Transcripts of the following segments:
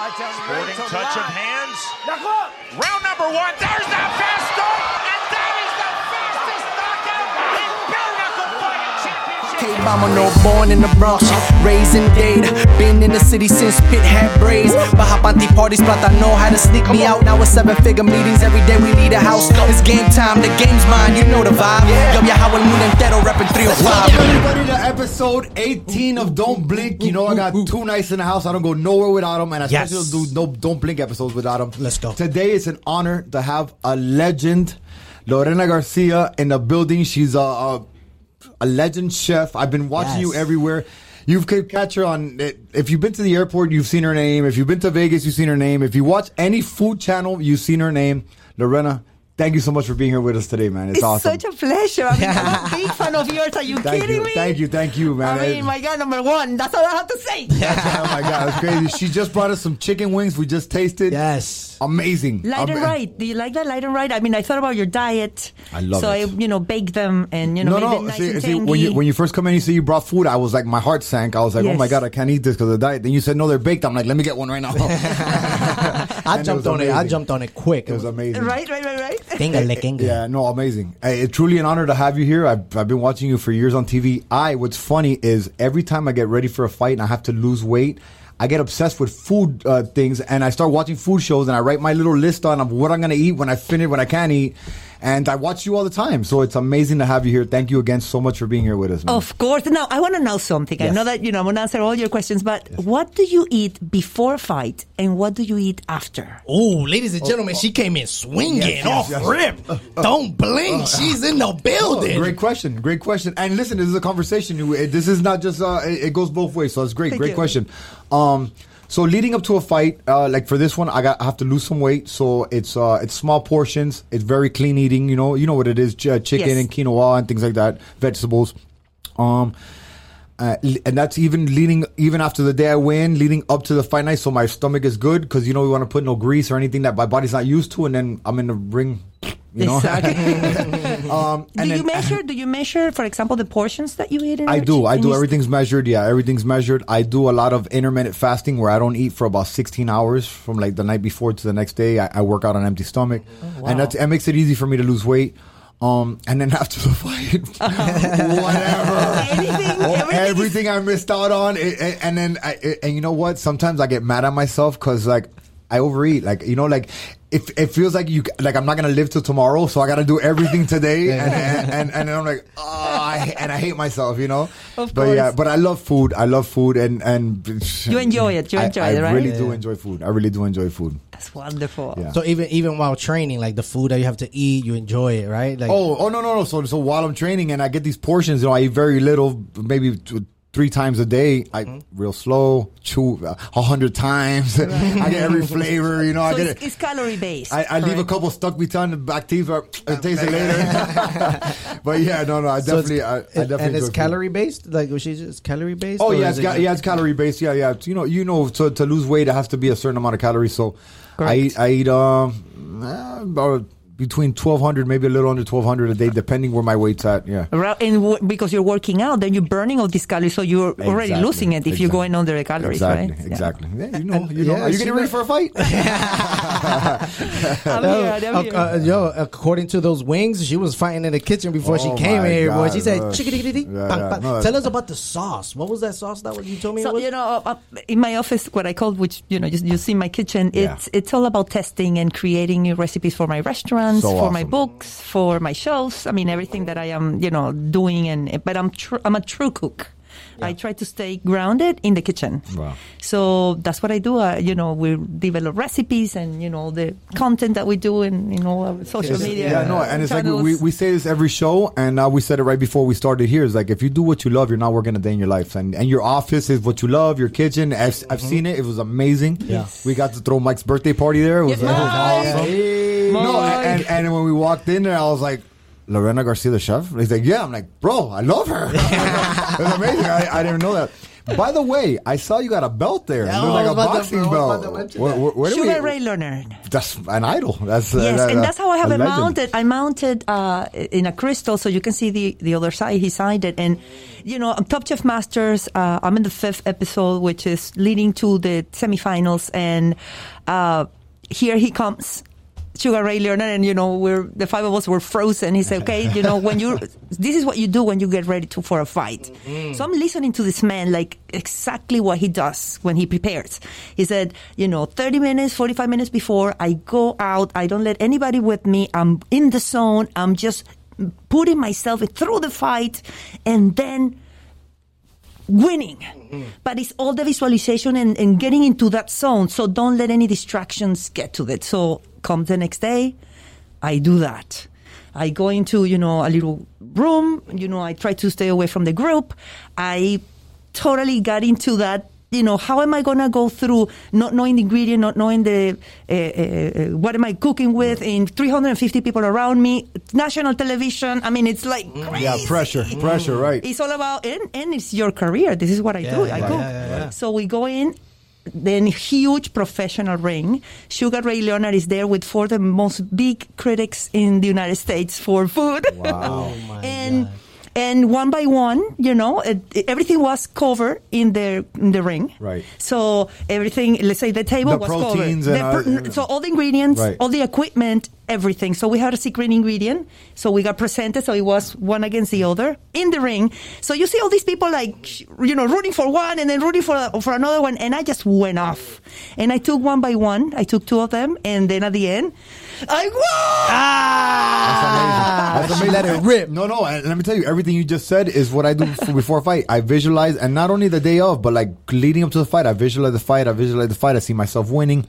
Sporting touch of hands. Round number one. There's that fast start, K Mama no born in the Bronx, raised in Dade. Been in the city since Pit had braids. Baja Panty parties, plata know how to sneak me out. Now it's seven figure meetings every day. We leave the house. It's game time, the game's mine. You know the vibe. Yo, viajado el mundo entero, reppin' 305. Everybody to episode 18 of Don't Blink. You know I got two nights in the house. I don't go nowhere without them, and I Yes. especially do no Don't Blink episodes without them. Let's go. Today it's an honor to have a legend, Lorena Garcia, in the building. She's a a, a legend chef. I've been watching you everywhere. You've catch her on. Eh, if you've been to the airport, you've seen her name. If you've been to Vegas, you've seen her name. If you watch any food channel, you've seen her name. Lorena, thank you so much for being here with us today, man. It's, awesome. It's awesome. such a pleasure. I mean, I'm a big fan of yours. Are you Thank kidding you. me? Thank you. Thank you, man. I mean, my God, number one. That's all I have to say. oh my god, it's crazy. She just brought us some chicken wings. We just tasted. Yes. amazing. Light and right. Do you like that? Light and right. I mean, I thought about your diet. I love so it. I, you know, baked them and you know No, made no. it nice see, and see, when you when you first come in, you see you brought food. I was like, my heart sank. I was like, oh my god, I can't eat this because of the diet. Then you said no, they're baked. I'm like, let me get one right now. I jumped was on it. I jumped on it quick. it was amazing. right, right, right, right. Dinga licking. Yeah, no, amazing. Uh, It's truly an honor to have you here. I've, I've been watching you for years on TV. I, what's funny is every time I get ready for a fight and I have to lose weight, I get obsessed with food uh, things and I start watching food shows and I write my little list on of what I'm going to eat when I finish, when I can't eat. And I watch you all the time. So it's amazing to have you here. Thank you again so much for being here with us. man. Of course. Now, I want to know something. I know that, you know, I'm going to answer all your questions, but what do you eat before fight and what do you eat after? Oh, ladies and gentlemen, she came in swinging Yes, yes, off yes. rip. Don't blink. She's in the Oh, building. great question. Great question. And listen, this is a conversation. This is not just, uh, it, it goes both ways. So it's great. Thank great you. question. Um, so leading up to a fight, uh, like for this one, I got I have to lose some weight. So it's uh, it's small portions. It's very clean eating. You know, you know what it is: ch- chicken Yes. and quinoa and things like that, vegetables. Um, uh, and that's even leading even after the day I win, leading up to the fight night. So my stomach is good because you know we want to put no grease or anything that my body's not used to, and then I'm in the ring. You know. Um, do you then- measure, do you measure, for example, the portions that you eat in I your do. I do. Everything's measured. Yeah, everything's measured. I do a lot of intermittent fasting where I don't eat for about 16 hours from like the night before to the next day. I, I work out on empty stomach, Oh, and that's, that makes it easy for me to lose weight. Um, and then after the fight, whatever. Oh, everything everything I missed out on, it, it- and then I, it- and you know what? Sometimes I get mad at myself because like I overeat. Like you know, like it, it feels like you like I'm not gonna live till tomorrow, so I got to do everything today, and, and and and I'm like, oh, I, and I hate myself, you know. Of but yeah, but I love food. I love food, and and You enjoy it. You enjoy I, it, right? I really do enjoy food. I really do enjoy food. That's wonderful. Yeah. So even even while training, like the food that you have to eat, you enjoy it, right? Like Oh, oh no, no, no. So, so while I'm training and I get these portions, you know, I eat very little, maybe t- three times a day. I Mm-hmm. real slow, chew uh, a hundred times. I get every flavor, you know. I get it's, it. it's calorie based. I, I leave a couple stuck between the back teeth, or I taste it later. but yeah, no, no, I So definitely, I, I definitely. and it's enjoy food. calorie based. Like was she just calorie based? Oh yeah, is it's it- ca- yeah, it's calorie based. Yeah, yeah. You know, you know, to to lose weight, it has to be a certain amount of calories. So, I Correct. eat, I eat um uh, about between twelve hundred, maybe a little under twelve hundred a day, depending where my weight's at. Yeah. And w- because you're working out, then you're burning all these calories, so you're already losing it if you're going under the calories, exactly, right? Yeah. Exactly. Yeah, you know, you know. yeah, Are you getting ready for a fight? I'm No, here, I'm uh, here. uh, yo, according to those wings, she was fighting in the kitchen before she Oh came my here, boy. She said, no. Yeah, bang, yeah, bang." no, Tell us about the sauce. What was that sauce that you told me? So you know, uh, uh, in my office, what I call, which you know, you, you see my kitchen. It's it's all about testing and creating new recipes for my So for my books, for my shows. I mean, everything that I am, you know, doing. And but I'm tr- I'm a true cook. I try to stay grounded in the kitchen. Wow. So that's what I do. Uh, you know, we develop recipes and you know the content that we do in in all our social media. Yeah, no, and it's like we, we say this every show, and uh, we said it right before we started here. It's like if you do what you love, you're not working a day in your life, and and your office is what you love. Your kitchen, I've, I've seen it; it was amazing. Yeah. we got to throw Mike's birthday party there. It was, Yeah. it was awesome. Hey. No, Mike. and, and when we walked in there, I was like. Lorena Garcia, the chef? He's like, yeah. I'm like, bro, I love her. it's amazing. I, I didn't know that. By the way, I saw you got a belt there. Yeah, it looked like a boxing I was about to belt. mention Where, that. where, where Sugar we, Ray Leonard. That's an idol. That's uh, Yes, that- and that's how I have it legend. mounted. I mounted uh, in a crystal, so you can see the, the other side. He signed it, and you know, I'm Top Chef Masters. Uh, I'm in the fifth episode, which is leading to the semifinals, and uh, here he comes. Sugar Ray Leonard, and you know, we're the five of us were frozen. He said, "Okay, you know, when you, this is what you do when you get ready to for a fight." Mm-hmm. So I'm listening to this man, like exactly what he does when he prepares. He said, "You know, 30 minutes, 45 minutes before I go out, I don't let anybody with me. I'm in the zone. I'm just putting myself through the fight, and then." Winning. But it's all the visualization and, and getting into that zone. So don't let any distractions get to it. So come the next day, I do that. I go into, you know, a little room, you know, I try to stay away from the group. I totally got into that. You know, how am I gonna go through not knowing the ingredient, not knowing the uh, uh, uh, what am I cooking with, in 350 people around me, national television. I mean, it's like crazy. Yeah, pressure, pressure, right? It's all about and, and it's your career. This is what I do. Yeah, I right, cook. yeah, yeah, yeah. So we go in. Then huge professional ring. Sugar Ray Leonard is there with four of the most big critics in the United States for food. Wow. Oh my and God. And one by one, you know, it, everything was covered in the in the ring. Right. So everything, let's say the table The was covered. The uh, so all the ingredients, Right. all the equipment, everything. So we had a secret ingredient. So we got presented. So it was one against the other in the ring. So you see all these people like, you know, rooting for one and then rooting for for another one. And I just went off. And I took one by one. I took two of them. And then at the end, I won. That's ah. She amazing. let it rip. No, no, and let me tell you, everything you just said is what I do before a fight. I visualize, and not only the day of, but like leading up to the fight, I visualize the fight. I visualize the fight. I see myself winning,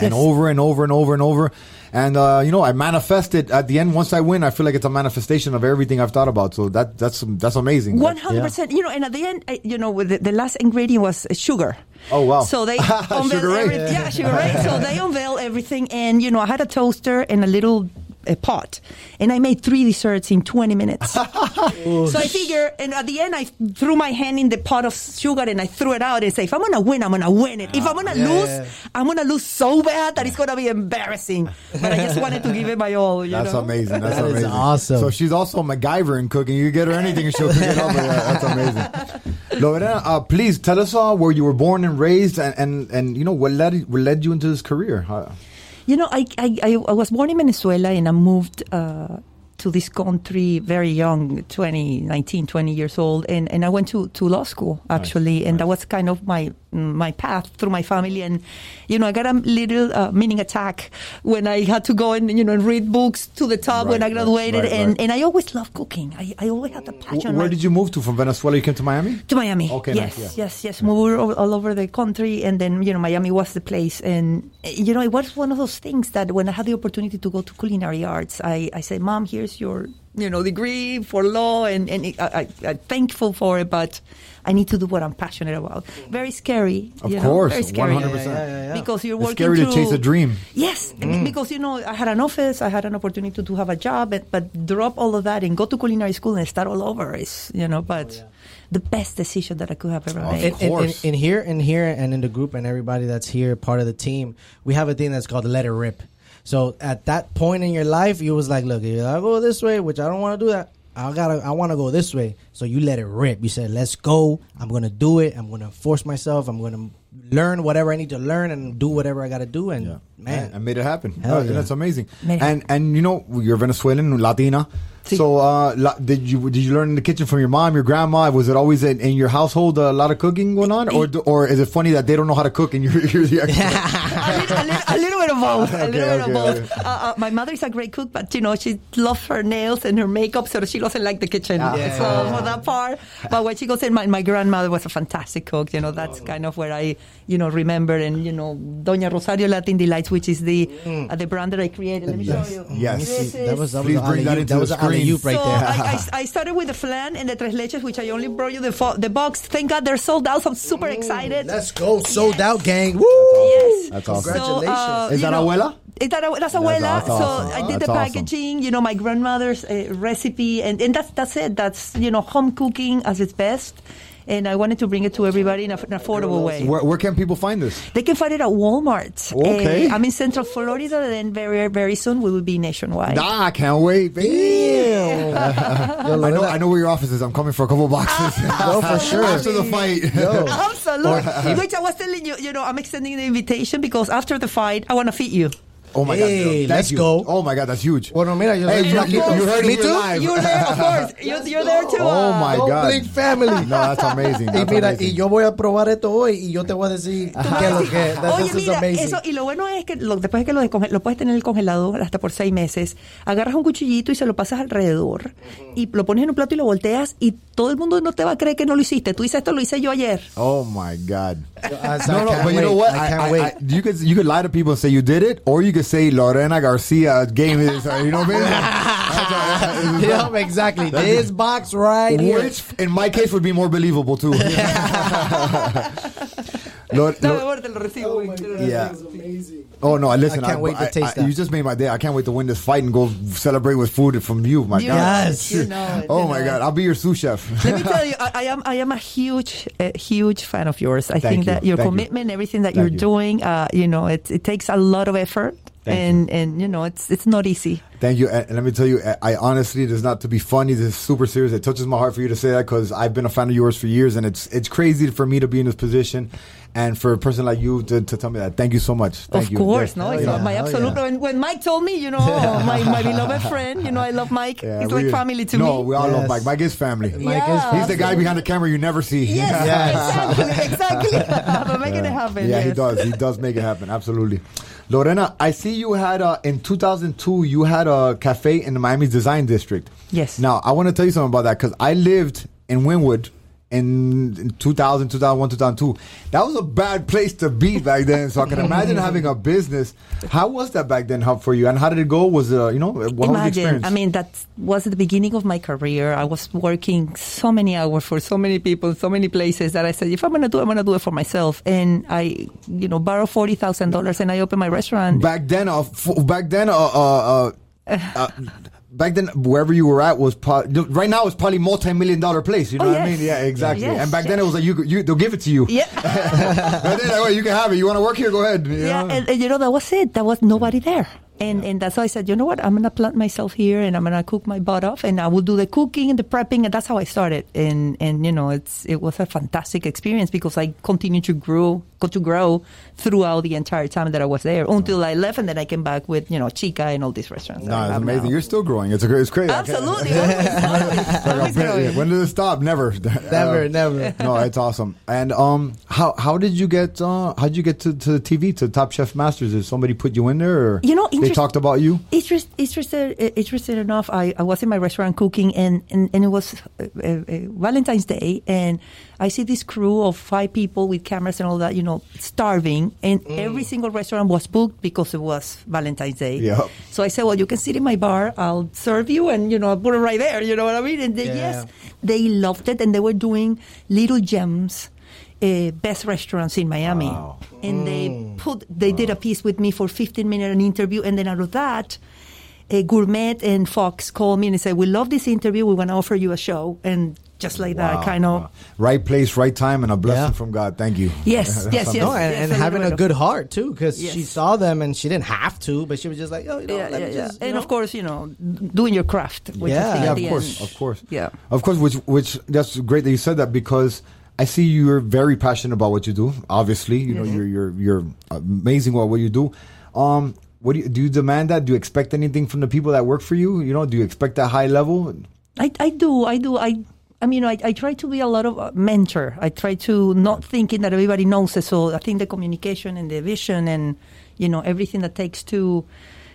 and over and over and over and over. And uh, you know, I manifest it at the end. Once I win, I feel like it's a manifestation of everything I've thought about. So that that's that's amazing. One hundred percent. You know, and at the end, I, you know, with the, the last ingredient was sugar. Oh, wow. So they Sugar unveil Ray. every- yeah, sugar ray. So they unveil everything, and you know, I had a toaster and a little uh, pot, and I made three desserts in twenty minutes. so I figure, and at the end, I threw my hand in the pot of sugar and I threw it out and say, if I'm gonna win, I'm gonna win it. If I'm gonna Yeah. lose, I'm gonna lose so bad that it's gonna be embarrassing. But I just wanted to give it my all. You That's know? amazing. That's That is amazing. awesome. So she's also MacGyver in cooking. You get her anything, and she'll pick it up. Yeah, That's amazing. Lorena, uh, please tell us all where you were born and raised, and, and, and you know what led what led you into this career. Uh, You know, I, I, I was born in Venezuela and I moved uh, to this country very young, 20, 19, 20 years old. And, and I went to, to law school, actually. And that was kind of my my path through my family. And, you know, I got a little uh, meaning attack when I had to go and, you know, and read books to the top when I graduated. right, and, right. and I always loved cooking. I, I always had the passion. where did you move to from Venezuela? You came to Miami. to Miami. Okay, yes, nice, yeah. yes, yes. We were all, all over the country, and then you know Miami was the place. And you know it was one of those things that when I had the opportunity to go to culinary arts, I, I said, "Mom, here's your you know degree for law," and and it, I, I, I'm thankful for it, but I need to do what I'm passionate about. Very scary, Of you know, course, very scary. 100%. Yeah, yeah, yeah, yeah. Because you're It's working scary to through- chase a dream. Yes, mm. because you know I had an office, I had an opportunity to have a job, but, but drop all of that and go to culinary school and start all over is you know. But oh, the best decision that I could have ever Of made. in, in, in, course. in here and here and in the group and everybody that's here part of the team we have a thing that's called let it rip so at that point in your life you was like look if i go this way which i don't want to do that i gotta i want to go this way so you let it rip you said let's go i'm gonna do it i'm gonna force myself i'm gonna learn whatever i need to learn and do whatever i gotta do and man I made it happen. Hell Uh, yeah. That's amazing. Made it And and you know you're Venezuelan, Latina. Sí. So uh, la- did you did you learn in the kitchen from your mom, your grandma? Was it always in, in your household a lot of cooking going on, or or is it funny that they don't know how to cook and you're, you're the expert? A, little, a, little, a little bit of both. a Okay, little bit okay, of both. okay. Uh, uh, my mother is a great cook, but you know she loves her nails and her makeup, so she doesn't like the kitchen. Ah. Yeah. So for that part, but when she goes in, my, my grandmother was a fantastic cook. You know that's kind of where I you know remember and you know Doña Rosario Latin Delights, which is the uh, the brand that I created. Let me Yes. show you. Yes. This that was is- that was Please an bring that alley-oop. into that was the an right so there I, I, I started with the flan and the tres leches, which I only brought you the fo- the box. Thank God they're sold out. So I'm super excited. let's go sold out gang Woo! Yes. That's awesome. Congratulations. So, uh, Is that know, abuela? Eh, that- that's abuela. that's awesome. So I did That's the awesome. packaging, you know, my grandmother's uh, recipe, and, and that's that's it. That's you know, home cooking as its best. And I wanted to bring it to everybody in a- an affordable way. Where, where can people find this? They can find it at Walmart. Okay. Uh, I'm in Central Florida, and very very soon we will be nationwide. Ah, I can't wait. Damn. I know. I know where your office is. I'm coming for a couple boxes. Yo, for sure. After the fight. Yo. Absolutely. Which I was telling you, you know, I'm extending the invitation because after the fight, I want to feed you. Oh my Hey, god! Let's go. Oh my god, that's huge. Bueno, mira, yo Hey, soy you, you, heard Me too? You're there, of course. You're, you're there too. Oh my Go god! Blink family. No, that's amazing. Y mira, amazing. y yo voy a probar esto hoy y yo te voy a decir que lo que that, Oye, mira, amazing. eso, y lo bueno es que lo- después de que lo, lo puedes tener en el congelador hasta por seis meses, agarras un cuchillito y se lo pasas alrededor y lo pones en un plato y lo volteas y todo el mundo no te va a creer que no lo hiciste. Tú dices esto lo hice yo ayer. Oh my god! No, no, but you know what? I can't I, wait. I, you could you could lie to people and say you did it, or you could say Lorena Garcia game is. uh, You know what I mean? yeah, exactly. This box right here. Which, in my case, would be more believable too. Lord, No, Lord- amor, te lo recibo. yeah. Oh no! Listen, I can't wait to taste that. You just made my day. I can't wait to win this fight and go celebrate with food from you. My You God! know it, Yes. you know it, Oh you my know God! it. I'll be your sous chef. Let me tell you, I, I am I am a huge a huge fan of yours. I think you. that your Thank you. commitment, everything that Thank you're you. doing, uh, you know, it it takes a lot of effort, Thank and and you know, it's it's not easy. Thank you. And let me tell you, I honestly, this is not to be funny. This is super serious. It touches my heart for you to say that because I've been a fan of yours for years, and it's it's crazy for me to be in this position, and for a person like you to, to tell me that. Thank you so much. Thank of you. course, Yeah. no, it's yeah. not my absolute. yeah. When, when Mike told me, you know, my, my beloved friend, you know, I love Mike. Yeah, He's we- like family to no, me. No, we all love Mike. Mike is family. Mike is Yeah. He's the guy behind the camera you never see. Yes, exactly, exactly. but making it happen. Yeah, he does. He does make it happen. Absolutely. Lorena, I see you had uh, in 2002. You had a cafe in the Miami Design District. Yes. Now I want to tell you something about that because I lived in Wynwood in, in 2000, 2001, 2002. That was a bad place to be back then. So I can imagine having a business. How was that back then? How for you? And how did it go? Was it uh, you know what Imagine, experience? I mean, that was the beginning of my career. I was working so many hours for so many people, so many places that I said, if I'm going to do it, I'm going to do it for myself. And I, you know, borrow $40,000 and I opened my restaurant. back then, uh, f- back then, uh, uh, uh, uh, back then, wherever you were at was pro- right now it's probably multi-million dollar place. You oh, know Oh, what I mean? Yeah, exactly. Yes, and back then it was like you, you they'll give it to you. yeah. Right then, like, "Wait, you can have it. You want to work here? Go ahead. yeah. And, and, you know, that was it. There was nobody there. And, and that's why I said, you know what? I'm going to plant myself here and I'm going to cook my butt off and I will do the cooking and the prepping. And that's how I started. And, and, you know, it's, it was a fantastic experience because I continued to grow, to grow throughout the entire time that I was there until I left and then I came back with, you know, Chica and all these restaurants. no, it's amazing. now. You're still growing. It's a, it's crazy. Absolutely. always, always, always when did it stop? Never. Never, Uh, never. no, it's awesome. And um, how how did you get uh, how did you get to, to the TV to Top Chef Masters? Did somebody put you in there, or You know, they talked about you? Interest, interested, uh, interested enough. I, I was in my restaurant cooking, and, and, and it was uh, uh, uh, Valentine's Day, and I see this crew of five people with cameras and all that, you know, starving, and every single restaurant was booked because it was Valentine's Day. Yep. So I said, well, you can sit in my bar, I'll serve you, and you know, I'll put it right there. You know what I mean? And they, Yeah. yes, they loved it, and they were doing little gems. Uh, best restaurants in Miami, and they put they did a piece with me for 15 minute an interview, and then out of that, uh, Gourmet and Fox called me and said, "We love this interview. We want to offer you a show." And just like that, kind of Right place, right time, and a blessing Yeah. from God. Thank you. Yes, That's yes, something. yes. No, and, and Yes, having a good heart too, because Yes. she saw them and she didn't have to, but she was just like, oh, you know, yeah, let yeah, me yeah. just, and know. of course, you know, doing your craft. Which Yeah. I Yeah, of course, end- of course. Yeah. Of course, which which that's great that you said that because I see you're very passionate about what you do. Obviously, you know Mm-hmm. you're you're you're amazing at what you do. Um, what do you do? You demand that? Do you expect anything from the people that work for you? You know, do you expect that high level? I, I do, I do, I. I mean, I, I try to be a lot of a mentor. I try to not thinking that everybody knows it. So I think the communication and the vision and you know everything that takes to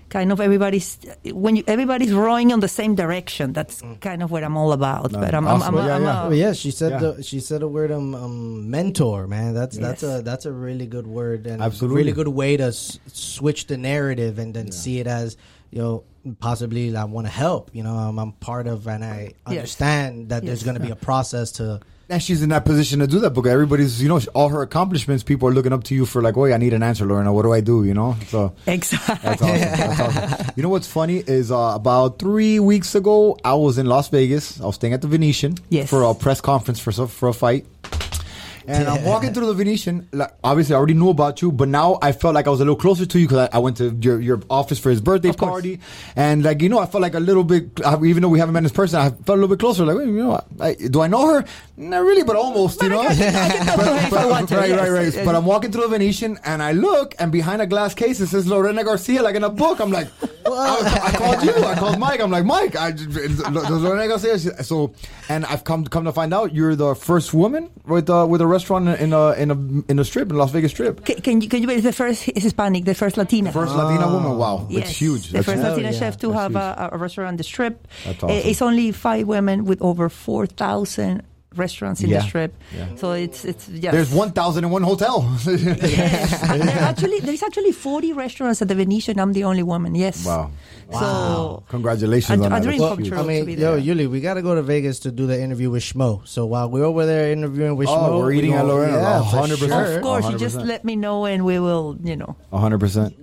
kind of everybody's when you, everybody's rowing on the same direction. That's kind of what I'm all about. No, but I'm, awesome. I'm, I'm, Yeah, I'm yeah. a- Oh yeah, she said Yeah. the she said the word um, um mentor, man. That's that's a that's a really good word and Absolutely. really good way to s- switch the narrative and then see it as you know possibly I want to help. You know, I'm, I'm part of and I Yes. understand that there's going to be a process to And she's in that position to do that because everybody's, you know, all her accomplishments, people are looking up to you for like, oh, I need an answer, Lorena. What do I do? You know? So Exactly. that's awesome. That's awesome. You know what's funny is uh, about three weeks ago, I was in Las Vegas. I was staying at the Venetian Yes. for a press conference for, for a fight. And I'm walking through the Venetian. Like, obviously, I already knew about you, but now I felt like I was a little closer to you because I, I went to your, your office for his birthday party, and like you know, I felt like a little bit. Even though we haven't met in person, I felt a little bit closer. Like, wait, you know, I, do I know her? Not really, but almost. You know, I can- I can talk to her if I But- right, right, right. But I'm walking through the Venetian, and I look, and behind a glass case it says Lorena Garcia, like in a book. I'm like, I, I called you. I called Mike. I'm like, Mike, I, Lorena Garcia. So, and I've come come to find out you're the first woman with uh, with a restaurant in a in a in a strip in Las Vegas Strip. Can, can you can you believe the first Hispanic, the first Latina? First Latina ah. woman. Wow, Yes, it's huge. The That's first huge. Latina yeah. chef to That's have a, a restaurant on the strip. That's awesome. It's only five women with over four thousand restaurants in Yeah. the strip. Yeah. So it's it's yes. There's one thousand and one hotel. Yes. there actually there's actually 40 restaurants at the Venetian. I'm the only woman. Yes. Wow. So Congratulations A- on a that. dream That's come true. I to mean, be yo, there. Yuli, we got to go to Vegas to do the interview with Schmo. So while we're over there interviewing with Oh, Schmo, we're eating we at gonna- Lorena, Yeah, for 100%. sure. of course, you just let me know and we will, you know, hundred percent.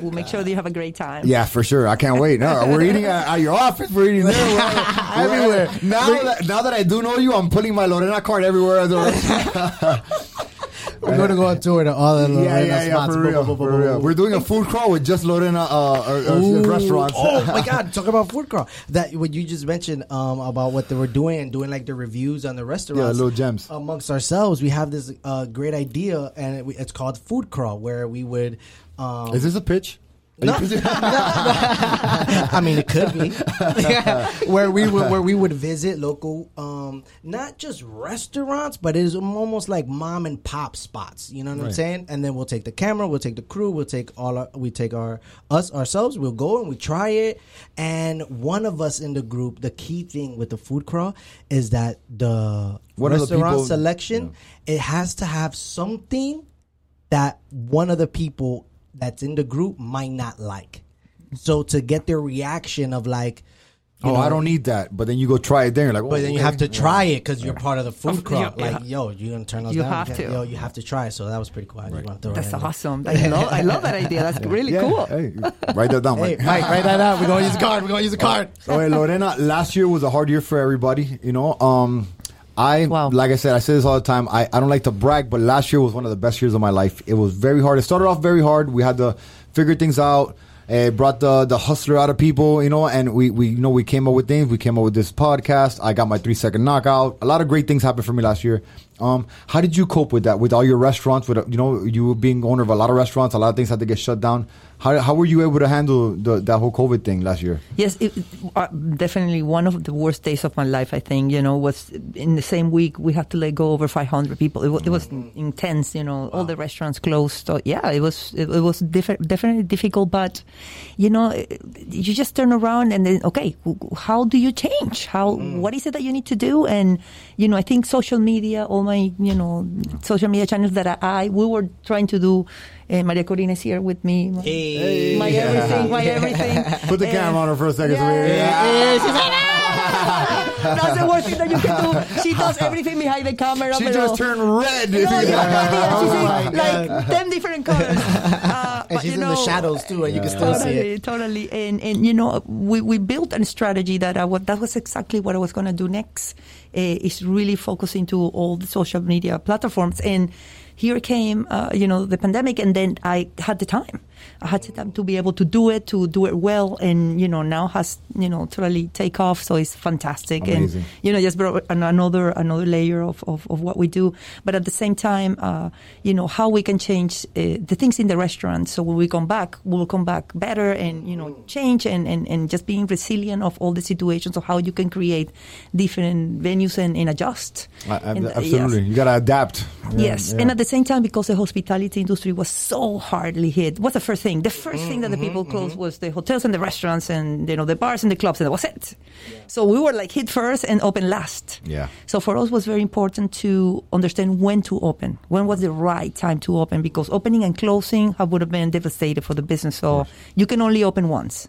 we'll make sure that you have a great time. Yeah, for sure. I can't wait. No, we're eating at, at your office. We're eating there. We're, we're- Everywhere. Now that now that I do know you, I'm putting my Lorena card everywhere. As a, We're going to go on tour to all the yeah, Lorena yeah, yeah, spots. for real, boom, boom, for boom, real. We're doing a food crawl with just Lorena uh, uh, uh, restaurants. Oh my God! Talk about food crawl. That what you just mentioned um, about what they were doing and doing like the reviews on the restaurants. Yeah, little gems. amongst ourselves. We have this uh, great idea, and it, it's called food crawl, where we would. Um, Is this a pitch? no, I mean, it could be where we would where we would visit local, um, not just restaurants, but it's almost like mom and pop spots. You know what I'm saying? And then we'll take the camera, we'll take the crew, we'll take all our, we take our us ourselves. We'll go and we try it. And one of us in the group, the key thing with the food crawl is that the What are the restaurant people- selection it has to have something that one of the people that's in the group might not like. So to get their reaction of like, you Oh, know, I don't need that. But then you go try it there. You're like, oh, But then you okay. have to try it because you're part of the food Of- crawl. yeah, like, yo, you're gonna turn those You down. have can't- to. Yo, you have to try. So that was pretty cool. I just want to throw That's it in there. awesome. I love, I love that idea. That's really Yeah, cool. Hey, write that down, Hey, Mike. Mike, write that down. We're gonna use a card. We're gonna use a card. So, hey, Lorena, last year was a hard year for everybody. You know, um, I Wow. like I said, I say this all the time. I, I don't like to brag, but last year was one of the best years of my life. It was very hard. It started off very hard. We had to figure things out. It brought the the hustler out of people, you know, and we we you know we came up with things. We came up with this podcast. I got my three second knockout. A lot of great things happened for me last year. Um, how did you cope with that? With all your restaurants, with you know you being owner of a lot of restaurants, a lot of things had to get shut down. How how were you able to handle the, that whole COVID thing last year? Yes, it, uh, definitely one of the worst days of my life. I think you know was in the same week we had to let go over 500 people. It, it was intense. You know, all the restaurants closed. So yeah, it was it, it was diff- definitely difficult. But you know, you just turn around and then okay, how do you change? How what is it that you need to do? And you know, I think social media, all my you know social media channels that I, I we were trying to do. Uh, Maria Corina is here with me. My, Hey. my everything, my everything. Put the And- camera on her for a second. so we- yeah. That's the worst thing that you can do. She does everything behind the camera. She pero- just turned red. No, yeah, yeah, she's Oh in, like ten different colors. Uh, And but, she's you in the shadows too, and you can still see Totally, it. totally, and and you know we, we built a strategy that I wa- that was exactly what I was going to do next. Uh, is really focusing to all the social media platforms, and here came uh, you know the pandemic, and then I had the time. I had the time to be able to do it, to do it well, and you know now has you know totally take off. So it's fantastic, Amazing. and you know just brought an, another another layer of, of, of what we do. But at the same time, uh, you know how we can change uh, the things in the restaurant. So when we come back, we'll come back better, and you know change and, and, and just being resilient of all the situations of how you can create different venues and, and adjust. I- And, uh, absolutely. yes. You got to adapt. Yes, Yeah, and at the same time, because the hospitality industry was so hardly hit, what's the first thing? The 1st thing that the mm-hmm, people mm-hmm, closed mm-hmm. was the hotels and the restaurants and you know the bars and the clubs, and that was it. So we were like hit first and open last. Yeah. So for us, was very important to understand when to open. When was the right time to open? Because opening and closing would have been devastated for the business. So you can only open once.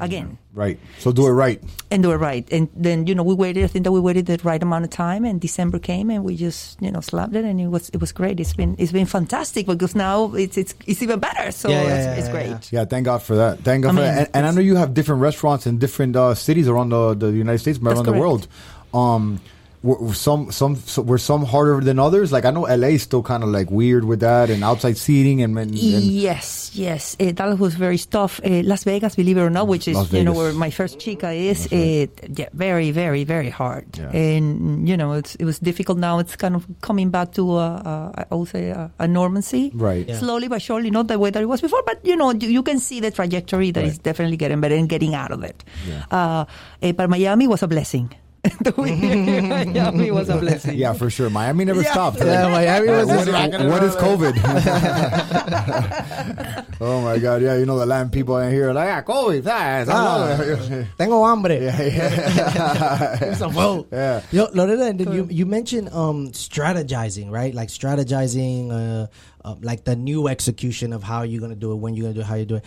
Again Right. So do it right. and do it right. And then you know we waited. I think that we waited the right amount of time, and December came, and we just you know slapped it, and it was it was great. It's been it's been fantastic because now it's it's it's even better. So Yeah, yeah, it's, yeah, it's great. yeah. Yeah, thank God for that. Thank God I for mean, that. And, and I know you have different restaurants in different uh, cities around the, the United States, but That's around the world. Um, were, were some some so, were some harder than others. Like I know LA is still kind of like weird with that and outside seating and, and, and Yes, yes. Uh, Dallas was very tough. Uh, Las Vegas, believe it or not, which is you know where my first chica is, uh, yeah, very, very, very hard. Yeah. And you know, it's, it was difficult. Now it's kind of coming back to uh, uh, I would say uh, a normalcy, Right. Yeah. Slowly but surely, not the way that it was before, but you know, you, you can see the trajectory that is Right. definitely getting better and getting out of it. Yeah. Uh, but Miami was a blessing. The Miami was a blessing. yeah, for sure. Miami never stopped. Yeah, Miami was what, what, what is. COVID? oh my God! Yeah, you know the Latin people in here are like, ah, COVID. ah, Ah. Tengo hambre. yeah, yeah. Some food. Yeah. Yo, Lorena, and you you mentioned um strategizing, right? Like strategizing, uh, uh, like the new execution of how you're gonna do it, when you're gonna do it, how you do it.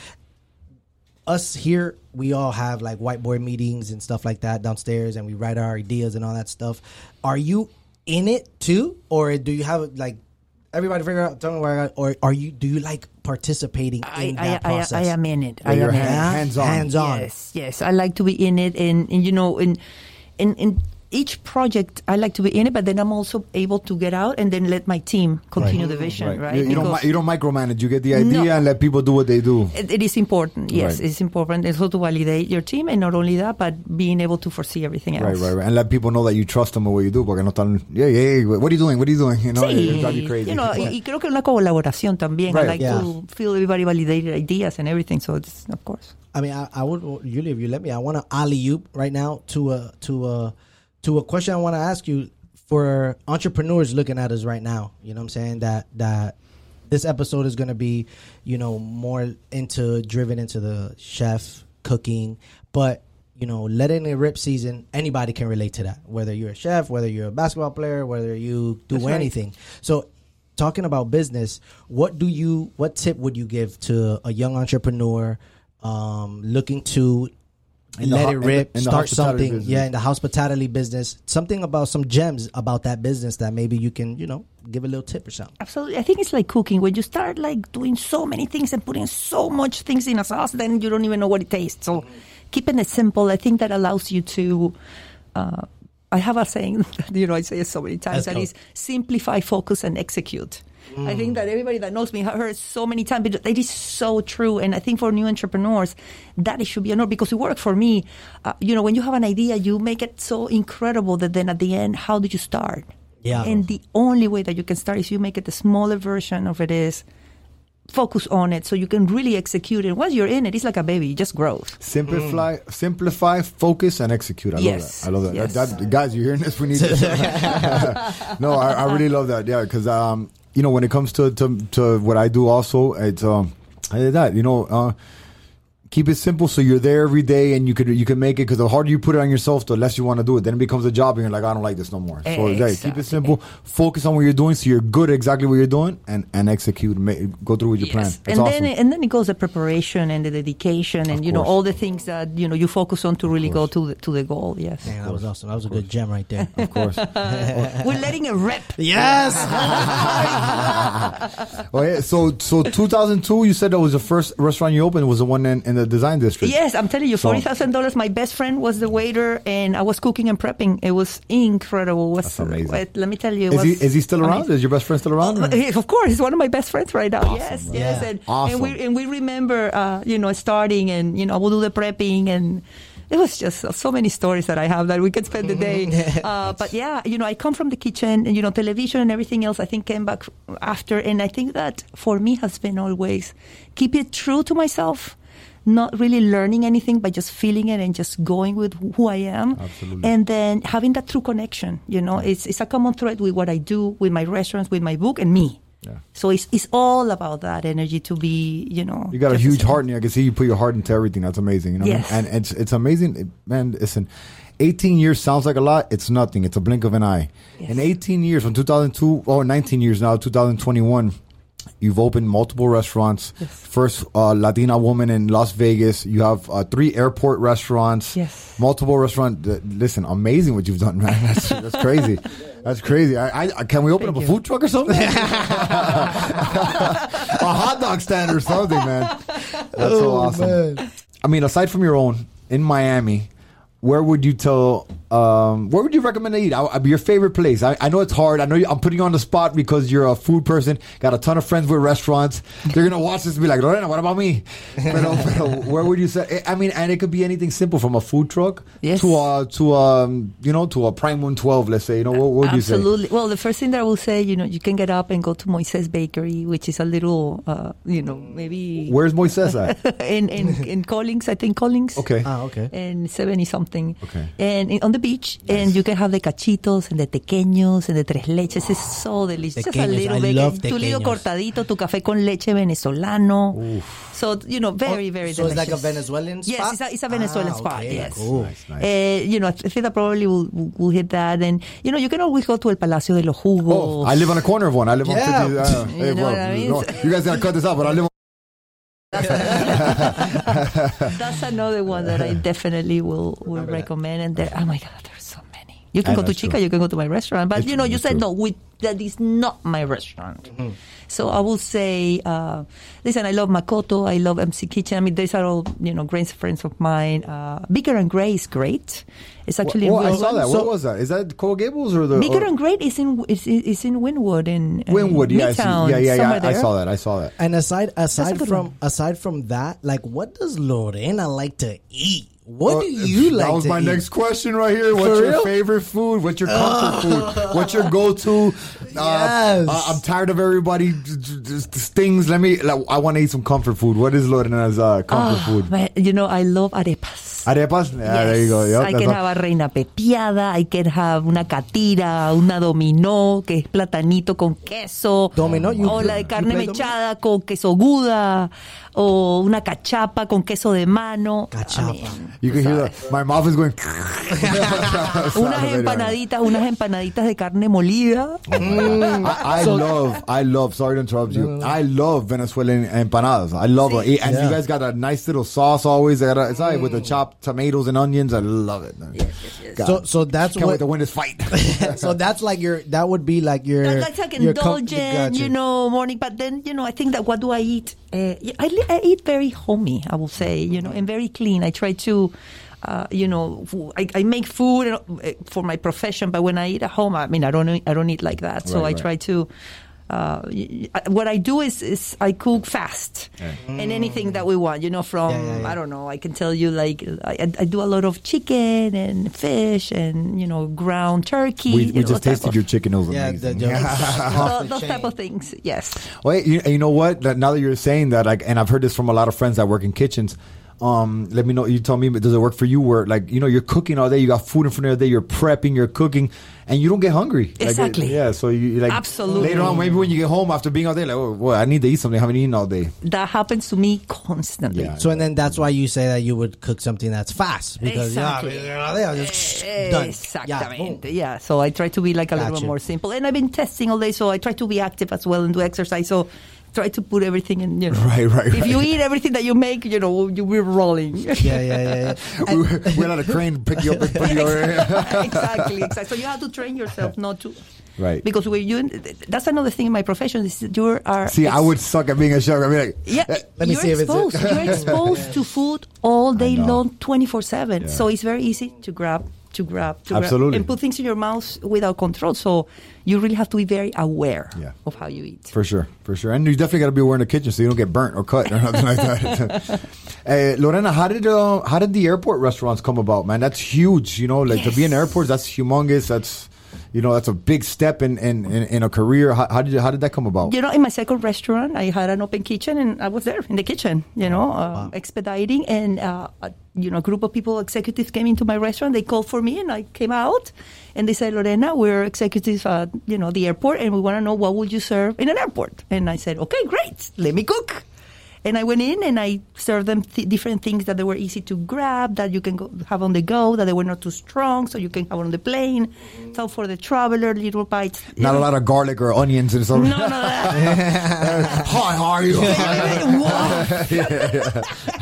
Us here, we all have like whiteboard meetings and stuff like that downstairs, and we write our ideas and all that stuff. Are you in it too, or do you have like everybody figure out? Tell me where, I got, or are you? Do you like participating I, in I, that I, process? I am in it. Yeah, I am in hand- it. Yeah? hands-on. Hands-on. Yes, yes. I like to be in it, and, and you know, in in in each project, I like to be in it, but then I'm also able to get out and then let my team continue the vision, right? You, you don't you don't micromanage. You get the idea No. and let people do what they do. it, it is important. Yes, Right. it's important. It's also to validate your team, and not only that, but being able to foresee everything else. right, right. right. And let people know that you trust them with what you do. Porque no están, yeah, yeah, yeah, what are you doing? What are you doing? You know, Sí, it drive you crazy. you know, y, y creo que una colaboración también. I Right. like Yeah. to feel everybody validated ideas and everything. So it's of course. I mean, I, I would, Julie, if you let me, I want to alley you right now to a to a to a question I want to ask you for entrepreneurs looking at us right now. You know what I'm saying? That that this episode is going to be, you know, more into driven into the chef cooking, but you know, letting it rip season, anybody can relate to that. Whether you're a chef, whether you're a basketball player, whether you do That's right. anything. So talking about business, what do you what tip would you give to a young entrepreneur um, looking to In let ho- it in the- rip, in start something, business. yeah, in the hospitality business, something about some gems about that business that maybe you can, you know, give a little tip or something. Absolutely. I think it's like cooking. When you start like doing so many things and putting so much things in a sauce, then you don't even know what it tastes. So keeping it simple, I think that allows you to. Uh, I have a saying, that, you know, I say it so many times, Let's that go. simplify, focus, and execute. I think that everybody that knows me have heard so many times, but it is so true. And I think for new entrepreneurs, that it should be a norm because it worked for me. Uh, you know, when you have an idea, you make it so incredible that then at the end, how did you start? Yeah. And the only way that you can start is you make it the smaller version of it is focus on it so you can really execute it. Once you're in it, it's like a baby, it just grows. Simplify, simplify, focus, and execute. I Yes, love that. I love that. yes. That, that- Guys, you're hearing this? We need this. no, I, I really love that. Yeah, because um, you know, when it comes to, to to what I do, also, it's um, I did that. You know, uh, keep it simple so you're there every day and you could you can make it. Because the harder you put it on yourself, the less you want to do it. Then it becomes a job, and you're like, I don't like this no more. So yeah, keep it simple. Focus on what you're doing, so you're good at exactly what you're doing, and and execute. Make, go through with your plan. It's and awesome. then and then it goes the preparation and the dedication and you know all the things that you know you focus on to really go to the, to the goal. Yes, Man, that was awesome. That was a good gem right there. of course. we're letting it rip. yes. Oh yeah. So so 2002, you said that was the first restaurant you opened was the one in, in the design district. Yes, I'm telling you, forty thousand dollars. My best friend was the waiter, and I was cooking and prepping. It was incredible. It was, That's amazing. Let me tell you, Is he is he still around? amazing. Is your best friend still around? Uh, Of course, he's one of my best friends right now. yes, man. yes, Yeah. and, Awesome. and we and we remember, uh, you know, starting and you know, we'll do the prepping and. It was just so many stories that I have that we could spend the day. Uh, but yeah, you know, I come from the kitchen and, you know, television and everything else I think came back after. And I think that for me has been always keep it true to myself, not really learning anything, but just feeling it and just going with who I am. Absolutely. And then having that true connection, you know, it's, it's a common thread with what I do, with my restaurants, with my book, and me. Yeah. So it's, it's all about that energy to be, you know. You got a huge heart in you. I can see you put your heart into everything. That's amazing. You know, what I mean? Yes. and it's it's amazing, It- man. Listen, 18 years sounds like a lot. It's nothing. It's a blink of an eye. Yes. In 18 years, from 2002, or 19 years now, 2021, You've opened multiple restaurants. First uh, Latina woman in Las Vegas. You have uh, three airport restaurants. Yes. Multiple restaurant. listen, amazing what you've done, man. That's, that's crazy. That's crazy. I, I, can we open Thank up you. a food truck or something? a hot dog stand or something, man. That's so awesome. I mean, aside from your own in Miami, where would you tell? Um, where would you recommend to eat? I, I, your favorite place? I, I know it's hard. I know you, I'm putting you on the spot because you're a food person. Got a ton of friends with restaurants. They're gonna watch this and be like, Lorena, what about me? Pero, pero where would you say? I mean, and it could be anything simple from a food truck Yes. to a to um you know to a Prime One Twelve. Let's say you know what, what would you say? Absolutely. Well, the first thing that I will say, you know, you can get up and go to Moises Bakery, which is a little, uh, you know, maybe Where's Moises at? in, in in Collins, I think Collins. Okay. Ah, okay. And 70 something. Okay. And in, on the beach, and you can have the cachitos and the tequeños and the tres leches. It's so delicious. Just a Tequeños, little I bit. love tu lío tequeños. cortadito, tu café con leche venezolano. So, you know, very, very Oh, so it's delicious. like a Venezuelan spot? Yes, it's a, it's a Venezuelan Ah, spot. okay, Yes. cool. Nice, nice. Uh, you know, I think that probably will will hit that, and you know, you can always go to El Palacio de los Jugos. Oh, I live on a corner of one. I live on Yeah. 50. Uh, You hey, know bro, what I mean? no, you guys gotta cut this out, but I live. on That's another one that I definitely will will recommend. And there, oh my God, there's so many. You can I go to Chica, true. you can go to my restaurant, but It's you know, you said true. no. We, that is not my restaurant. Mm-hmm. So I will say, uh, listen, I love Makoto, I love MC Kitchen. I mean, these are all you know great friends of mine. Uh, Beaker and Gray is great. It's actually Oh, in I saw that. So- what was that? Is that Coral Gables or the? Beaker or- and Great is in is, is in Wynwood in uh, Wynwood, yeah, Midtown, yeah, yeah, somewhere yeah. I saw that. I saw that. And aside aside from one. aside from that, like what does Lorena like to eat? What Well, do you like That was to my eat? next question right here. What's For your real? favorite food? What's your comfort food? What's your go-to? Yes. Uh, I- I'm tired of everybody j- j- just stings. Let me. Like, I want to eat some comfort food. What is Lorena's uh, comfort Ah, food? man, you know, I love arepas. Arepas. Yeah, there you go. Yep, I can all- have a reina pepiada, I can have una catira, una dominó, que es platanito con queso. Dominó, you o play- la de carne play mechada con queso guda. O una cachapa con queso de mano. I mean, You can hear sabes. that. My mouth is going. Unas empanaditas, unas empanaditas de carne molida. Oh mm. I, I love, I love. Sorry to interrupt you. I love Venezuelan empanadas. I love it, and Yeah. you guys got a nice little sauce always. They got a, it's all right with the mm. chopped tomatoes and onions. I love it. God. So so that's Can't what to win this fight. so that's like your that would be like your That's like your com- indulgent, gotcha. you know, morning. But then, you know, I think that what do I eat? Uh, I, li- I eat very homey, I will say, you know, and very clean. I try to, uh, you know, I make food uh, for my profession, but when I eat at home, I mean, I don't, eat- I don't eat like that. So Right, I right. try to. Uh, y- y- what I do is, is I cook fast and anything that we want, you know, from, Yeah, yeah, yeah. I don't know, I can tell you like, I, I do a lot of chicken and fish and, you know, ground turkey. we we know, just tasted your chicken. It was yeah, amazing. the, the, Tho- those type of things. Yes. Wait, you, you know what? That now that you're saying that, like, and I've heard this from a lot of friends that work in kitchens. Um, let me know. You tell me, does it work for you? Where like you know you're cooking all day, you got food in front of you all day, you're prepping, you're cooking, and you don't get hungry. Like, Exactly. yeah. So you like Absolutely. later on, maybe when you get home after being all day, like, oh, boy, I need to eat something. I haven't eaten all day. That happens to me constantly. Yeah. So and then that's why you say that you would cook something that's fast because Exactly. yeah, yeah, just done. Exactamente. Yeah, Yeah, So I try to be like a little Gotcha. bit more simple, and I've been testing all day, so I try to be active as well and do exercise. So try to put everything in. You know, Right, right, If you eat everything that you make, you know, you we're rolling. yeah, yeah, yeah. yeah. we we let a crane pick you up and put you over exactly, exactly. So you have to train yourself not to. Right. Because when you, that's another thing in my profession is you are. See, I would suck at being a chef. I'd be like, Yeah, eh. Let me you're if it's exposed. it. you're exposed to food all day long, twenty four seven. Yeah. So it's very easy to grab, to grab, to Absolutely. grab, and put things in your mouth without control. So you really have to be very aware Yeah. of how you eat. For sure, for sure, and you definitely got to be aware in the kitchen so you don't get burnt or cut or nothing like that. Eh, Lorena, how did uh, how did the airport restaurants come about, man? That's huge, you know. Like to be in airports, that's humongous. That's you know, that's a big step in in, in, in a career. How, how did how did that come about? You know, in my second restaurant, I had an open kitchen, and I was there in the kitchen. You know, um, expediting, and uh, a, you know, a group of people, executives, came into my restaurant. They called for me, and I came out, and they said, "Lorena, we're executives at you know the airport, and we want to know what would you serve in an airport." And I said, "Okay, great, let me cook." And I went in and I served them th- different things that they were easy to grab, that you can go, have on the go, that they were not too strong, so you can have on the plane. So for the traveler, little bites. Not a lot of garlic or onions and stuff. No, no, that, Hi, how are you?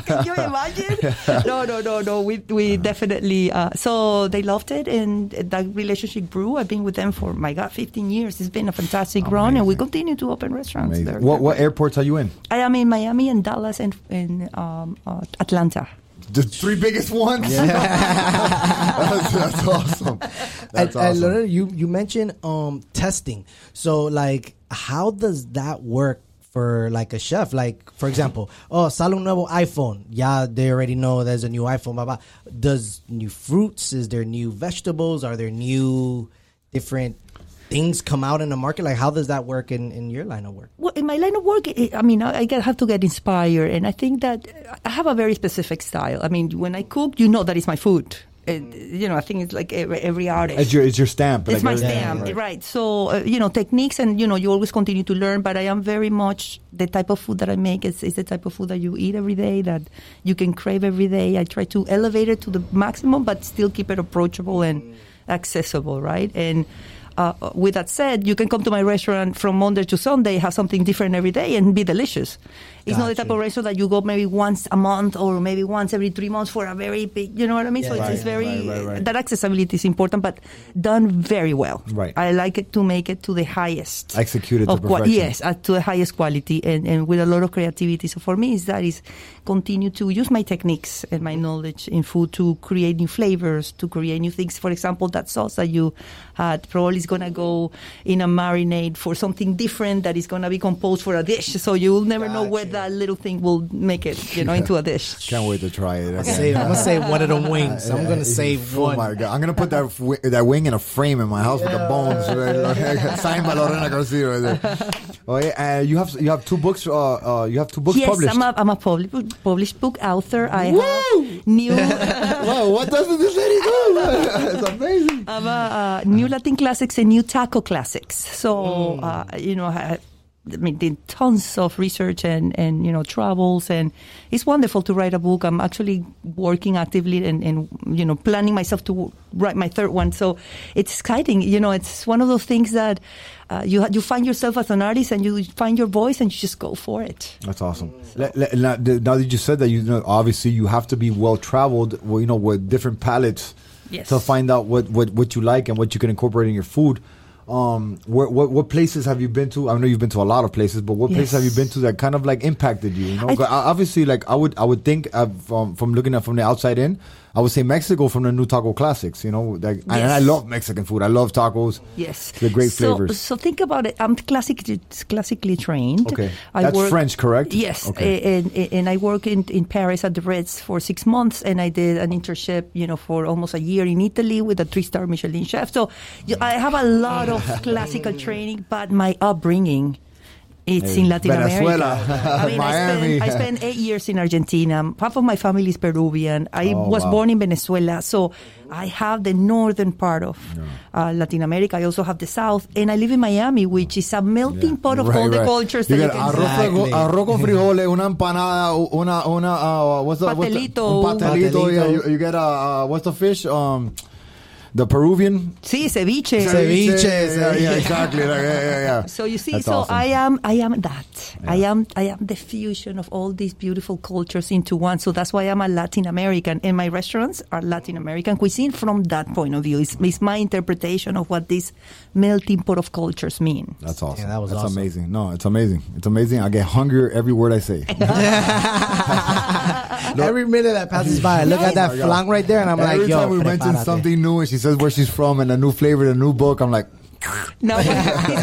Can you imagine? No, no, no, no. We we definitely. Uh, so they loved it, and that relationship grew. I've been with them for my God, 15 years. It's been a fantastic run, and we continue to open restaurants. Amazing. They're- What what airports are you in? I am in Miami and Dallas and in um, uh, Atlanta. The three biggest ones. that's, that's awesome. That's and, and awesome. Lorena, you you mentioned um testing. So like, how does that work for like a chef? Like, for example, oh, sale un nuevo iPhone. Yeah, they already know there's a new iPhone. Blah blah. Does new fruits? Is there new vegetables? Are there new different things come out in the market? Like, how does that work in in your line of work? Well, in my line of work, I I mean, I I have to get inspired, and I think that I have a very specific style. I mean, when I cook, you know that it's my food. And, you know, I think it's like every, every artist. It's your it's your stamp. It's like my everything, stamp, right. right. So, uh, you know, techniques and, you know, you always continue to learn, but I am very much the type of food that I make is, is the type of food that you eat every day, that you can crave every day. I try to elevate it to the maximum, but still keep it approachable and accessible, right? And uh, with that said, you can come to my restaurant from Monday to Sunday, have something different every day, and be delicious. It's not the type of restaurant that you go maybe once a month or maybe once every three months for a very big, you know what I mean? so it's, Right, it's very right, right, that accessibility is important, but done very well. Right. I like it to make it to the highest. Executed of perfection. yes, uh, to the highest quality and, and with a lot of creativity. So for me, is that is continue to use my techniques and my knowledge in food to create new flavors, to create new things. For example, that sauce that you had probably is gonna go in a marinade for something different that is gonna be composed for a dish. So you'll never know where that little thing will make it, you know, into a dish. Can't wait to try it. Save, I'm gonna save one of them wings. I'm gonna save Oh one. my god! I'm gonna put that wi- that wing in a frame in my house with the bones. Signed by Lorena Garcia. Right there. Oh yeah, uh, you have you have two books. Uh, uh, you have two books yes, published. I'm a, I'm a public, published book author. I have new. Wow, what does this lady do? it's amazing. I'm a, uh, new Latin classics and new taco classics. So, Mm. uh, you know, I, I mean, did tons of research and, and, you know, travels. And it's wonderful to write a book. I'm actually working actively and, and, you know, planning myself to write my third one. So it's exciting. You know, it's one of those things that uh, you, you find yourself as an artist and you find your voice and you just go for it. That's awesome. Now now that you said that, you know, obviously you have to be well traveled. Well, you know, with different palettes Yes. to find out what, what, what you like and what you can incorporate in your food. Um, where, what what places have you been to? I know you've been to a lot of places, but what places have you been to that kind of like impacted you? You know, 'Cause obviously, like I would I would think uh, from from looking at from the outside in, I would say Mexico from the new taco classics. You know, like, and I love Mexican food. I love tacos. Yes, they're great so, flavors. So think about it. I'm classically classically trained. Okay. That's French, correct? Yes, Okay. and, and I work in in Paris at the Ritz for six months, and I did an internship, you know, for almost a year in Italy with a three star Michelin chef. So I have a lot of classical training, but my upbringing. It's Hey, in Latin Venezuela, America. I mean, I spent, I spent eight years in Argentina. Half of my family is Peruvian. I Oh, was wow. born in Venezuela, so I have the northern part of uh, Latin America. I also have the south, and I live in Miami, which is a melting pot of Right, all the cultures You that you can arroz, see. con- Exactly. arroz con frijoles, una empanada, una una uh, what's the what's the- Patelito. un patelito. Patelito. Yeah, you, you get a uh, what's the fish? Um, the Peruvian Sí, ceviche. Ceviche. Yeah, yeah, exactly. Like, yeah, yeah, yeah. So you see, That's so awesome. I am, I am that. I am, I am the fusion of all these beautiful cultures into one. So that's why I'm a Latin American, and my restaurants are Latin American cuisine from that point of view. It's, it's my interpretation of what this melting pot of cultures mean. That's awesome. that was That's awesome. amazing. No, it's amazing. It's amazing. I get hungrier every word I say. Every minute that passes by, I look at that Oh my God. flan right there, and I'm every like, yo, time we mention prepárate. something new and she says where she's from and a new flavor, and a new book, I'm like, Now he's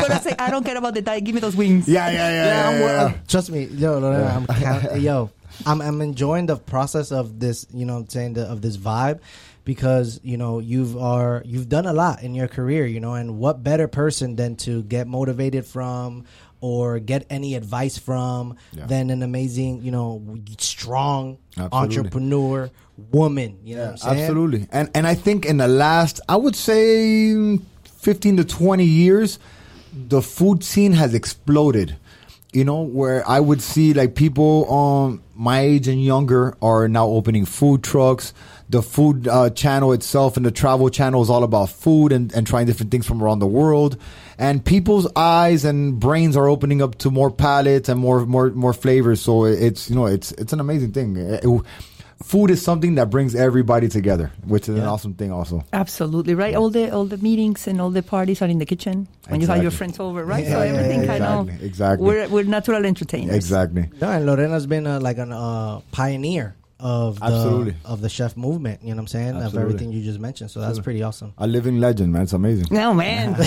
gonna say, "I don't care about the diet. Give me those wings." yeah, yeah, yeah, yeah. I'm, yeah, I'm- trust me, yo, Lorena, I'm count, yo, I'm I'm enjoying the process of this, you know, what I'm saying the, of this vibe, because you know you've are you've done a lot in your career, you know, and what better person than to get motivated from or get any advice from Yeah. than an amazing, you know, strong Absolutely. entrepreneur woman. You know what I'm saying? Absolutely. And and I think in the last, I would say, fifteen to twenty years, the food scene has exploded. you know, where I would see like people um my age and younger are now opening food trucks. The food uh, channel itself and the travel channel is all about food and, and trying different things from around the world. And people's eyes and brains are opening up to more palates and more more more flavors. So it's you know it's it's an amazing thing. It- it- food is something that brings everybody together, which is an awesome thing. Also, Absolutely right. All the all the meetings and all the parties are in the kitchen when you have your friends over, right? Yeah, so yeah, everything yeah, kind of exactly, exactly. we're we're natural entertainers. exactly. No, and Lorena's been uh, like an uh, pioneer of the Absolutely. of the chef movement. You know what I'm saying? Of everything you just mentioned. So that's pretty awesome. A living legend, man. It's amazing. No man,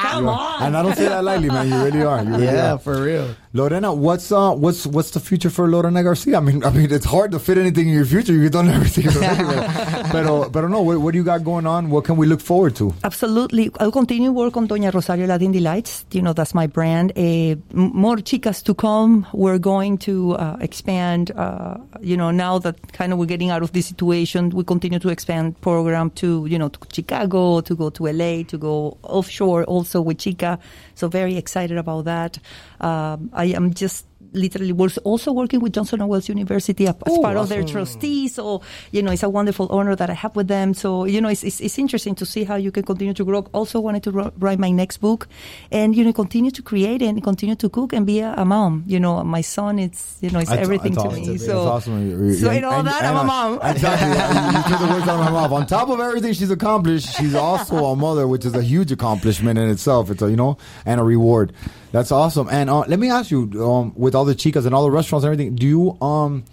come on. And I don't say that lightly, man. You really are. You really Yeah, are. for real. Lorena, what's uh, what's what's the future for Lorena Garcia? I mean, I mean, it's hard to fit anything in your future. You've done everything already. pero, pero no, what, what do you got going on? What can we look forward to? Absolutely. I'll continue work on Doña Rosario Latin Delights. You know, that's my brand. Uh, more chicas to come. We're going to uh, expand, uh, you know, now that kind of we're getting out of this situation, we continue to expand program to, you know, to Chicago, to go to LA, to go offshore also with Chica. So very excited about that. Um, I am just literally was also working with Johnson and Wales University as as part of their trustees. So, you know, it's a wonderful honor that I have with them. So, you know, it's, it's, it's interesting to see how you can continue to grow. Also wanted to ro- write my next book and, you know, continue to create and continue to cook and be a, a mom. You know, my son, it's, you know, it's That's- everything that's to awesome. me. So, awesome. So in all and- that, and, I'm a mom. Exactly. you you took the words out of my mouth. On top of everything she's accomplished, she's also a mother, which is a huge accomplishment in itself. It's a you know and a reward. That's awesome. And uh, let me ask you, um, with all the chicas and all the restaurants and everything, do you um.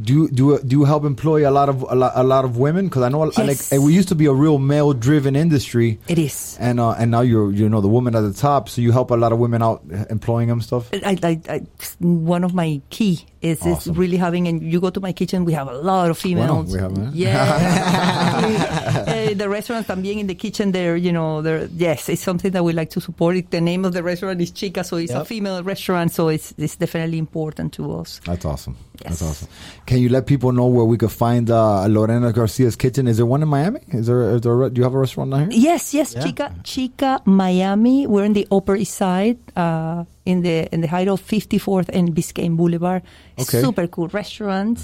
Do you, do you, do you help employ a lot of a lot, a lot of women? Because I know Yes. like eh, we used to be a real male driven industry, it is. and uh, and now you're you know the woman at the top, so you help a lot of women out eh, employing them stuff. I, I, I, one of my key is, Awesome. is really having, and you go to my kitchen, we have a lot of females. we have, huh? Yeah. uh, the restaurants también in the kitchen, there, you know, there, yes, it's something that we like to support. It, the name of the restaurant is Chica, so it's a female restaurant, so it's, it's definitely important to us. That's awesome. That's awesome. Can you let people know where we could find uh, Lorena Garcia's kitchen? Is there one in Miami? Is there? Is there a re- do you have a restaurant down here? Yes, yes, Yeah. Chica, Chica, Miami. We're in the Upper East Side, uh, in the in the height of 54th and Biscayne Boulevard. Okay. Super cool restaurant.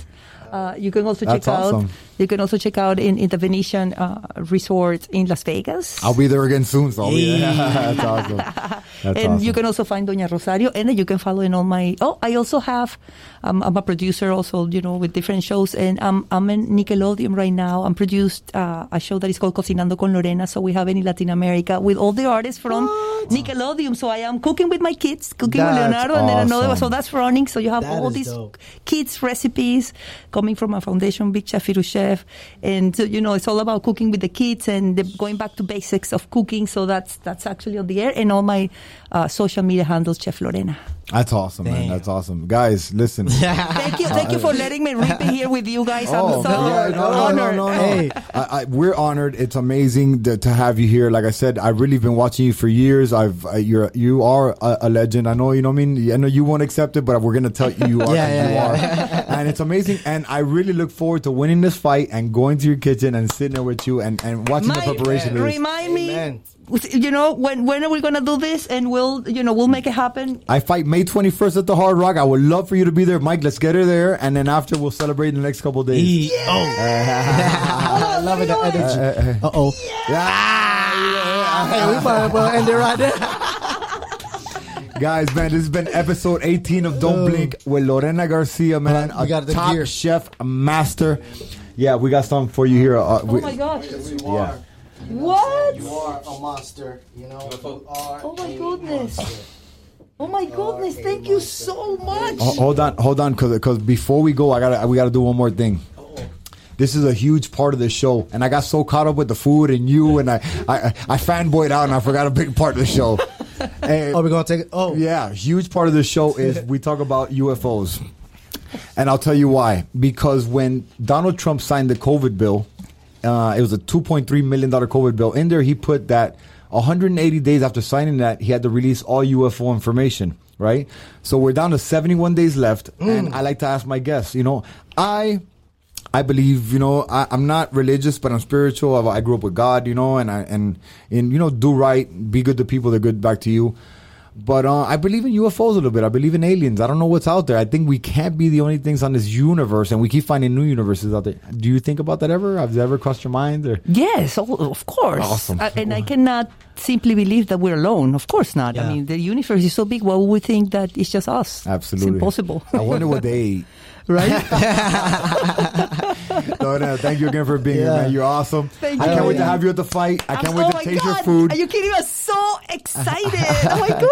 Uh, you can also That's check out. awesome. You can also check out in, in the Venetian uh, Resort in Las Vegas. I'll be there again soon. So I'll be there. That's awesome. That's and awesome. you can also find Doña Rosario, and then you can follow in all my. Oh, I also have. Um, I'm a producer, also, you know, with different shows, and I'm I'm in Nickelodeon right now. I'm produced uh, a show that is called Cocinando con Lorena. So we have it in Latin America with all the artists from Nickelodeon. So I am cooking with my kids, cooking with That's Leonardo, and then another. awesome. So that's running. So you have That all these dope. kids recipes coming from a foundation, Big Chef Firu Chef, and so, you know it's all about cooking with the kids and the, going back to basics of cooking. So that's that's actually on the air and all my uh, social media handles, Chef Lorena. That's awesome, man. That's awesome, guys. Listen. Thank you, thank you for letting me rip it here with you guys. I'm so Oh, yeah, no, no, no, honored. no, no. Hey. I, I, we're honored. It's amazing to, to have you here. Like I said, I've really been watching you for years. I've uh, you're you are a, a legend. I know you know what I mean. I know you won't accept it, but we're gonna tell you you are. Yeah, and you yeah, are. and it's amazing. And I really look forward to winning this fight and going to your kitchen and sitting there with you and, and watching the preparation. of this. Remind Amen. me, you know, when when are we gonna do this? And we'll, you know, we'll make it happen. I fight May 21st at the Hard Rock. I would love for you to be there, Mike. Let's get her there, and then after we'll celebrate in the next couple of days. E- oh, I love it. The energy. Uh oh. Yeah. Hey, we might as well end it right there. Guys, man, this has been episode 18 of Don't Oh. Blink with Lorena Garcia, man, We a got the top gear. chef, a master. Yeah, we got something for you here. Uh, Oh we- my gosh! Yeah. What? You are a monster. You know, you are. Oh my goodness! Oh my goodness! Thank you so much. Ho- Hold on, hold on, because cause before we go, I gotta we gotta do one more thing. Oh. This is a huge part of the show, and I got so caught up with the food and you, and I I, I fanboyed out, and I forgot a big part of the show. And- Oh, we're gonna take it. Oh, Yeah, huge part of the show is we talk about UFOs. And I'll tell you why. Because when Donald Trump signed the COVID bill, uh, it was a $2.3 million COVID bill. In there, he put that 180 days after signing that, he had to release all UFO information, right? So we're down to 71 days left. And I like to ask my guests, you know, I. I believe, you know, I, I'm not religious, but I'm spiritual. I, I grew up with God, you know, and I and and you know, do right, be good to people, they're good back to you. But uh, I believe in UFOs a little bit. I believe in aliens. I don't know what's out there. I think we can't be the only things on this universe, and we keep finding new universes out there. Do you think about that ever? Have you ever crossed your mind? Or? Yes, of course. Awesome. Uh, and I cannot simply believe that we're alone. Of course not. Yeah. I mean, the universe is so big. Why would we think that it's just us? Absolutely. It's impossible. I wonder what they eat. right? Lorena, thank you again for being here, man. You're awesome. Thank you. I you. can't wait to have you at the fight. I can't I'm- wait oh to my taste your food. Are you kidding? I'm so excited. oh my goodness.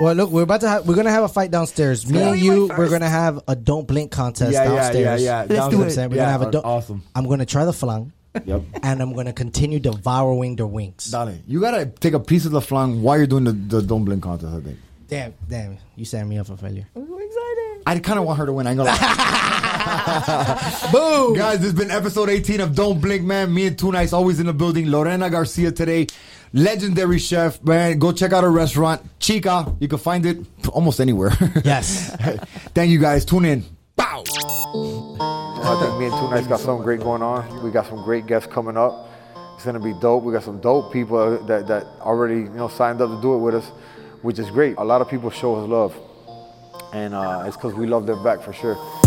Well, look, we're about to have we're gonna have a fight downstairs. Me and you, we're gonna have a don't blink contest yeah, yeah, yeah, downstairs. yeah. Let's Down- do know what I'm it. saying? We're Yeah, gonna have a don't. awesome. I'm gonna try the flan, Yep. and I'm gonna continue devouring the winks. Dale, you gotta take a piece of the flan while you're doing the, the don't blink contest. I think. Damn, damn, you set me up for failure. I'm so excited. I kind of want her to win. I ain't gonna lie. Boom, guys! This has been episode 18 of Don't Blink, man. Me and Two Nights always in the building. Lorena Garcia today, legendary chef, man. Go check out her restaurant, Chica. You can find it almost anywhere. Yes. Thank you, guys. Tune in. Bow. I think me and Two Nights got something great going on. We got some great guests coming up. It's gonna be dope. We got some dope people that, that already you know signed up to do it with us, which is great. A lot of people show us love, and uh, it's because we love their back for sure.